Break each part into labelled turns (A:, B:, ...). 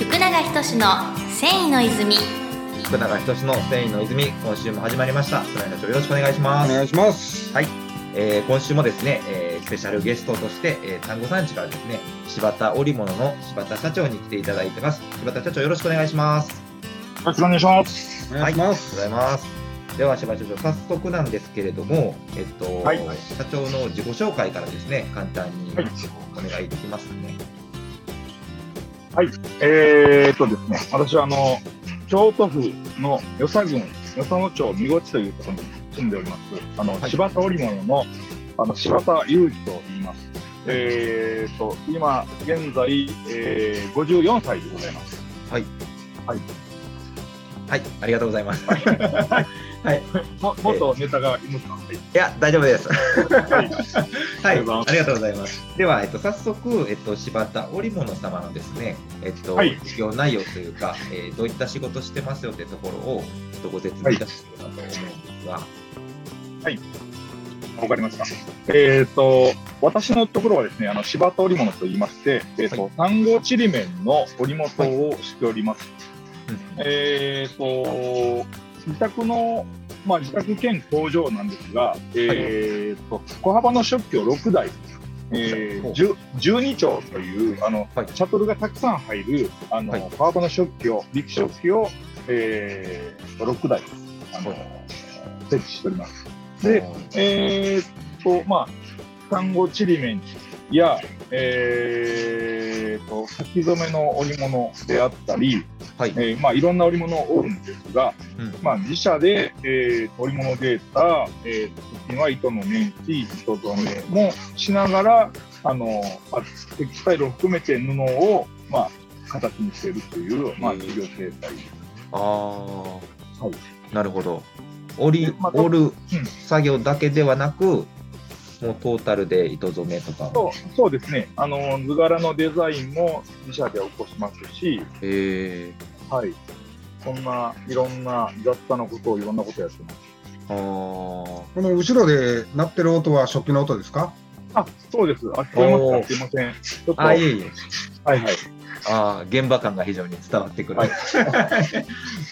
A: 福永仁の繊維の泉。
B: 福永仁の繊維の泉今週も始まりました。福永社長よろしくお願いします。
C: お願いします。
B: はい、えー、今週もですね、えー、スペシャルゲストとして、えー、単語産地からですね柴田織物の柴田社長に来ていただいてます。柴田社長よろしくお願いします。
D: よろしくお願いします。
C: お願いします、
B: はい、ございます。では柴田社長早速なんですけれども、えっと、
D: はい。
B: 社長の自己紹介からですね簡単に
D: はい。
B: お願いできますかね
D: えー、っとですね、私はあの、京都府の与謝郡、与謝野町三越というところに住んでおります、あの、
B: はい。
D: 柴田織物の、あの、柴田裕二と言います。えー、っと、今、現在、えー、54歳でございます。
B: はい。
D: はい。
B: はい。ありがとうございます はい。
D: ももっとネタがいますか、はい
B: いや、大丈夫です。
D: はい。
B: はい、
D: ありがとうございます。
B: では、えっと、早速、えっと、柴田織物様のですね、えっと、
D: はい。
B: 事業内容というか、えーどういった仕事してますよってところを、ちょっとご説明いただければと思うんですが、
D: わかりました。えっ、と、私のところはですね、あの、柴田織物と言いまして、えっ、と、単語ちりめんの織物をしております。えっ、と、自宅の、まあ、自宅兼工場なんですが、えっ、と、小幅の食器を6台、えー、10 12丁という、あの、
B: はい。
D: シャトルがたくさん入る、あの、
B: はい。
D: 小幅の食器を、力食器を、えー、6台、あの、設置しております。で、えーっと、まあ、単語ちりめんや、えーっと、先染めの織物であったり、
B: はい、
D: えーまあ、いろんな織物を織るんですが、
B: うん。
D: まあ、自社で、えー、織物データ、えー、時には糸のメンチ、糸染めもしながら、あの、まあテキスタイルを含めて布を、まあ、形にしているという、まあ、事業形態。
B: ああ、
D: はい。
B: なるほど。織織る
D: うん。
B: 作業だけではなく、もうトータルで糸染めとか。
D: そうそうですね。あの、図柄のデザインも自社で起こしますし、
B: えー、
D: はい。そんないろんな雑多なことをいろんなことやってます。
B: あー
C: この後ろで鳴ってる音は食器の音ですか？
D: あ、そうです。あ、聞こえますか？すいません。ちょっと、
B: あ、
D: はいい
B: えいえ。
D: はい。
B: ああ、現場感が非常に伝わってくる。
D: はい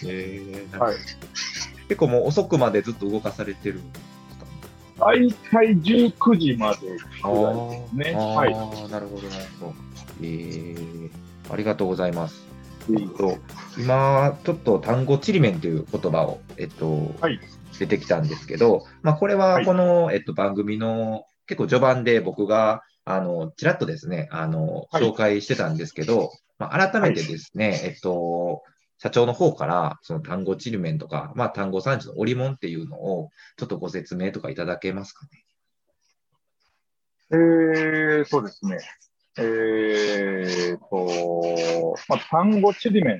B: えー
D: はい
B: 結構もう遅くまでずっと動かされてるんですか
D: 大体19時まで
B: あ
D: ぐらいですね。
B: あ
D: はい。
B: ーなるほど、なるほど。えー、ありがとうございます。
D: い
B: えっと、今、ちょっと単語ちりめんという言葉を、えっと、
D: はい
B: 出てきたんですけど、まあ、これは
D: はい
B: この、えっと、番組の結構序盤で僕が、あの、ちらっとですね、あの、
D: はい
B: 紹介してたんですけど、まあ、改めてですね、えっと、社長の方から、その単語ちりめんとか、まあ、単語産地の織物っていうのを、ちょっとご説明とかいただけますかね？
D: えー、そうですね。えーと、まあ、単語ちりめんっ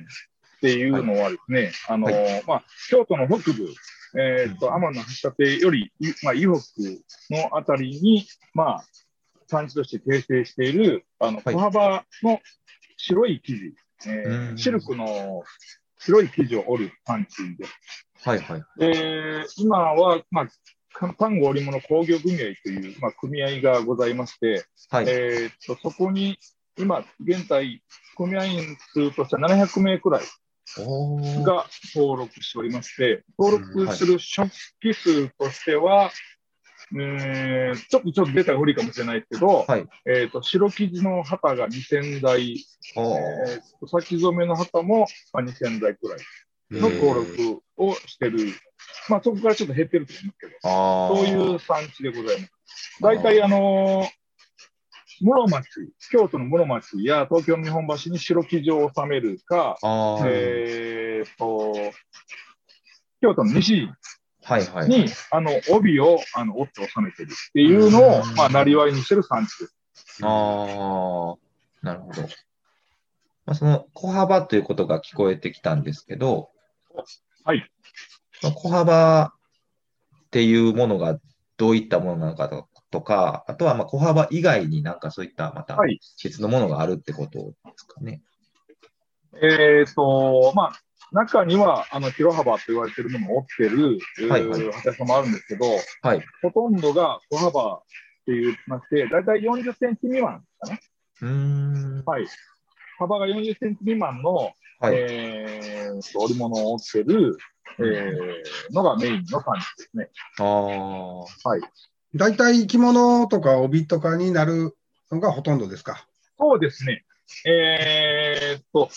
D: ていうのはですね、あの、
B: は
D: まあ、京都の北部、えーと、天の橋立より、いまあ、伊北のあたりに、まあ、産地として形成している、あの、
B: はい
D: 小幅の白い生地、え
B: うん
D: ーシルクの白い生地を織る産地です。
B: はいはい。
D: えー今は、まあ、単語織物工業組合という、まあ、組合がございまして、
B: はい。
D: えーっと、そこに、今、現在、組合員数としては700名くらいが登録しておりまして、登録する食器数としては、えーちょっとちょっとデータが古いかもしれないけど、
B: はい。
D: えーっと、白生地の旗が2000台、えー先染めの旗もまあ2000台くらいの登録をしてる。まあ、そこからちょっと減ってると思うんですけど、そういう産地でございます。大体、あのー室町、京都の室町や東京の日本橋に白生地を収めるか、えー、と、京都の西
B: はいはい。
D: に、あの、帯を、あの、折って収めてるっていうのを
B: うん、
D: まあ、なりわいにしてる産地です。
B: ああ、なるほど。まあ、その小幅ということが聞こえてきたんですけど、
D: はい。
B: 小幅っていうものがどういったものなのかととか、あとはまあ小幅以外になんかそういったまた
D: はい
B: 別のものがあるってことですかね。
D: えー、と、まあ、中には、あの、広幅と言われてるものを折ってる、
B: はいはい
D: 畑屋さんもあるんですけど、
B: はい。
D: ほとんどが小幅って言いまして、だいたい40センチ未満ですかね。
B: うーん。
D: はい。幅が40センチ未満の、
B: はい。
D: えーと織物を織ってる、えーのがメインの感じですね。
B: ああ。
C: 大体着物とか帯とかになるのがほとんどですか？
D: そうですね。えーっと、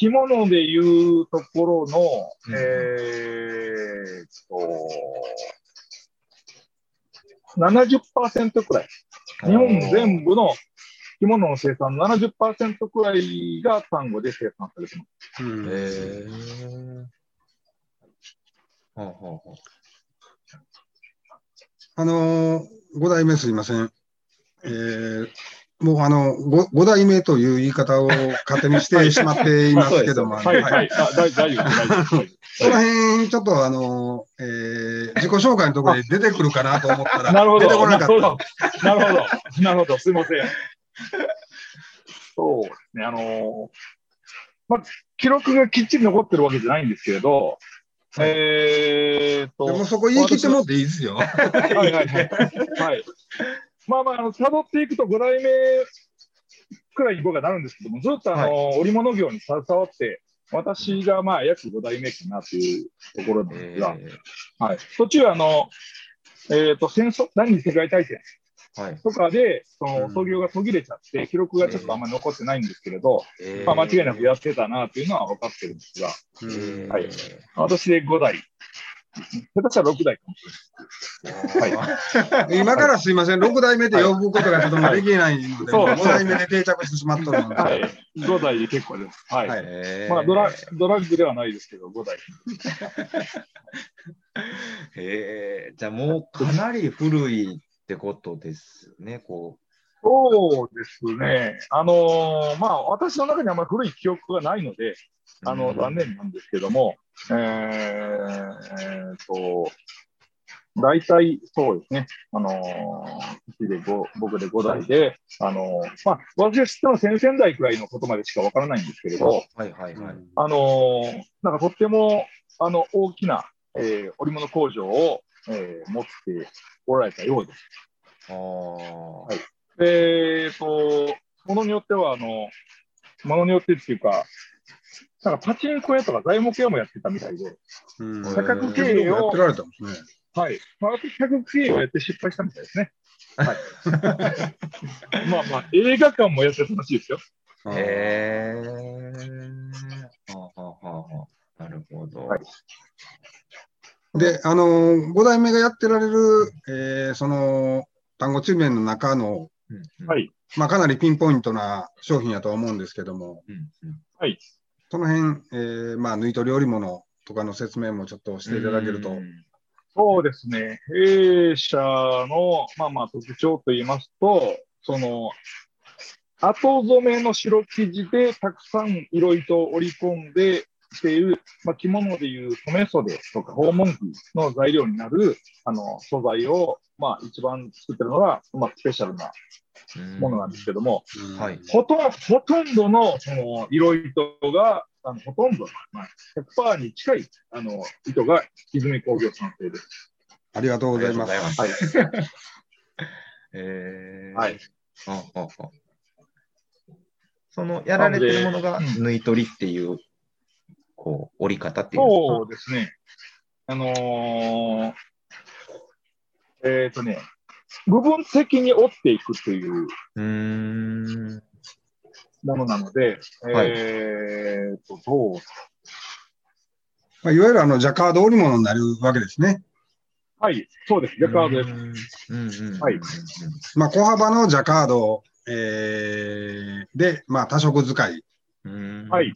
D: 着物でいうところの、
B: うん
D: えーっと、70%くらい。日本全部の着物の生産の70%くらいが単語で生産されてます。
C: うん
B: へあはあは
C: あのー、5代目すいません。えーもうあの 5, 5代目という言い方を勝手にしてしまっていますけども、
D: はい、はい、あ大大丈夫大丈夫。
C: その辺、ちょっとあの、えー自己紹介のところで出てくるかなと思ったら、
D: なるほど、
C: 出てこなかっ
D: なるほど、なるほど、なるほど、すみません。そうですね、あのーまあ、記録がきっちり残ってるわけじゃないんですけれど、えーっと、
C: た。でもそこ言い切ってもっていいですよ。
D: はいはいはい。はい。まあまあ、あの、辿っていくと5代目くらいに僕はなるんですけども、ずっとあの、織物業に携わって、私がまあ約5代目かなというところなんですが、
B: え
D: はい。途中あの、えっ、と、戦争、第二次世界大戦
B: ーはい。
D: とかで、その、
C: うん。
D: 操業が途切れちゃって、記録がちょっとあんまり残ってないんですけれど、
B: えー。
D: まあ間違いなくやってたなというのは分かってるんですが、
B: えー
D: はい。私で5代、下手したら6代かもしれない。
C: 今からすいません、6代目で呼ぶことがちょっとできないので、
D: そう
C: 5代目で定着してしまったので、
D: はい。5代で結構です。はい。まあドラ、ドラッグではないですけど、5代。
B: えーじゃあもうかなり古いってことですね、こ
D: そうですね。あのーまあ、私の中にあんまり古い記憶がないので、
B: う。
D: あの、
B: うん
D: 残念なんですけども、えーえーと、大体そうですね。あのー、で5僕で5代で、あのーまあ、私が知ったのは先々代くらいのことまでしかわからないんですけれど、
B: はいはいはい。
D: あのーなんかとっても、あの、大きな、えー織物工場を、えー持っておられたようです。
B: ああ。
D: はいで、えっと、ものによっては、あの、ものによってっていうか、なんかパチンコ屋とか材木屋もやってたみたいで、
C: うん
B: 多
D: 角経営を
C: やって、られたんですね。
D: はい。まあ、多角経営をやって失敗したみたいですね。はい。まあまあ、映画館もやってたらしいですよ。
B: へえ。はあはあはあはあなるほど。
D: はい
C: で、あのー、5代目がやってられる、えーその単語地面の中の、
B: うんうん
D: はい。
C: まあ、かなりピンポイントな商品やとは思うんですけども、
B: うんうん
C: その辺、えーまあ、縫い取り織物とかの説明もちょっとしていただけると。
B: うん
D: そうですね。弊社の、まあまあ特徴といいますと、その、後染めの白生地でたくさん色糸を織り込んでしている、まあ、着物でいう染め袖とか訪問着の材料になるあの素材を、まあ、一番作ってるのが、まあ、スペシャルなものなんですけども、
C: うん
B: はい。
D: ほとんほとんどのその色糸が、あのほとんど、まあ、100%に近いあの糸が泉工業産生です。
C: ありがとうございます。
B: ありがとうございます。えー
D: はい。
B: あああそのやられてるものが縫い取りっていう、こう、折り方っていう
D: そうですね。あのーえっ、とね、部分的に折っていくという
B: うーん。
D: ものなので、
B: はい
D: えっ、と、どう？
C: まあ、いわゆるあのジャカード織物になるわけですね。
D: はい、そうです。ジャカードです。
B: うんうんうん。
D: はい
C: まあ、小幅のジャカード、えーで、まあ、多色使い
B: うん。
D: はい。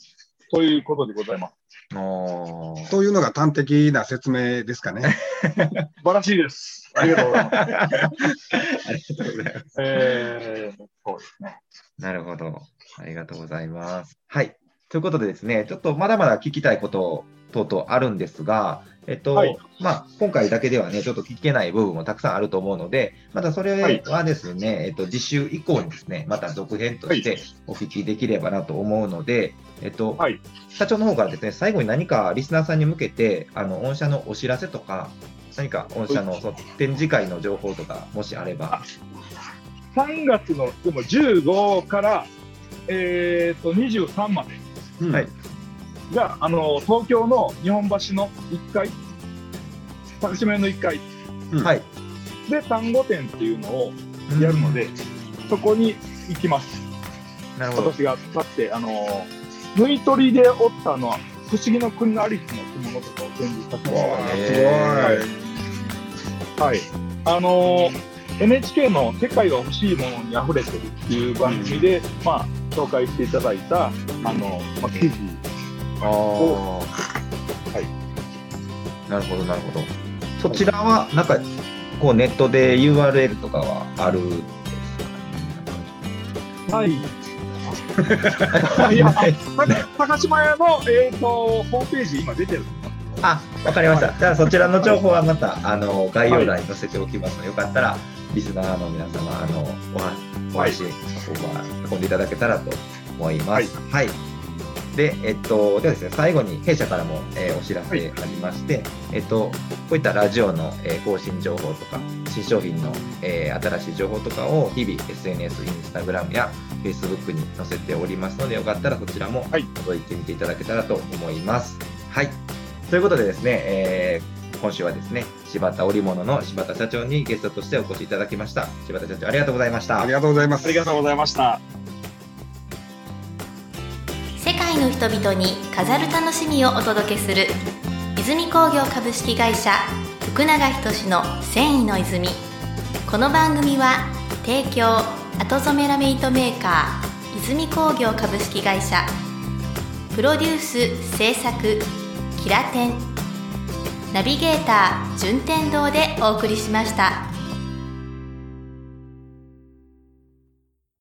D: そういうことでございます。
C: というのが端的な説明ですかね。
D: 素晴らしいです。ありがとうございます。
B: ありがとうございます。
D: えー、そうですね。
B: なるほど。ありがとうございます。はい。ということでですね、ちょっとまだまだ聞きたいこと等々あるんですが、えっと、
D: はい。
B: まあ、今回だけではね、ちょっと聞けない部分もたくさんあると思うので、またそれはですね、えっと、次週以降にですね、また続編としてお聞きできればなと思うので、えっと、
D: はい。
B: 社長の方からですね、最後に何かリスナーさんに向けて、あの、御社のお知らせとか、何か御社のその展示会の情報とか、もしあれば。
D: 3月のでも15から、えー、と23まで
C: うん
B: はい
D: が、あの東京の日本橋の1階、高島屋の1階
B: はい。
D: で単語展っていうのをやるので、そこに行きます。
B: なるほど。
D: 私が使って、あの縫い取りで折ったのは、不思議の国のアリスの着物とかを展示させてもらいます。
B: へ
D: はい。あのー NHK の世界が欲しいものに溢れてるっていう番組で、まあ、紹介していただいた、あの、まあ、記事。
B: ああ。
D: はい。
B: なるほど、なるほど。そちらは、なんか、こうネットで URL とかはあるんですか
D: はい。いや、高島屋の、えっ、と、ホームページ、今出てる。
B: あ、わかりました。じゃあそちらの情報はまた、あの、概要欄に載せておきますので、よかったら、リスナーの皆様、あの、お話、おは運んでいただけたらと思います。はい。で、えっと、ではですね、最後に弊社からも、えーお知らせありまして、えっと、こういったラジオの、えー更新情報とか、新商品の、えー新しい情報とかを日々 SNS、インスタグラムや Facebook に載せておりますので、よかったらそちらも
D: はい
B: 覗いてみていただけたらと思います。はい。ということでですね、えー今週はですね、柴田織物の柴田社長にゲストとしてお越しいただきました。柴田社長、ありがとうございました。
C: ありがとうございます。
D: ありがとうございました。
A: 世界の人々に飾る楽しみをお届けする泉工業株式会社福永仁の繊維の泉この番組は提供後染めラメイトメーカー泉工業株式会社プロデュース制作キラテンナビゲーター順天堂でお送りしました。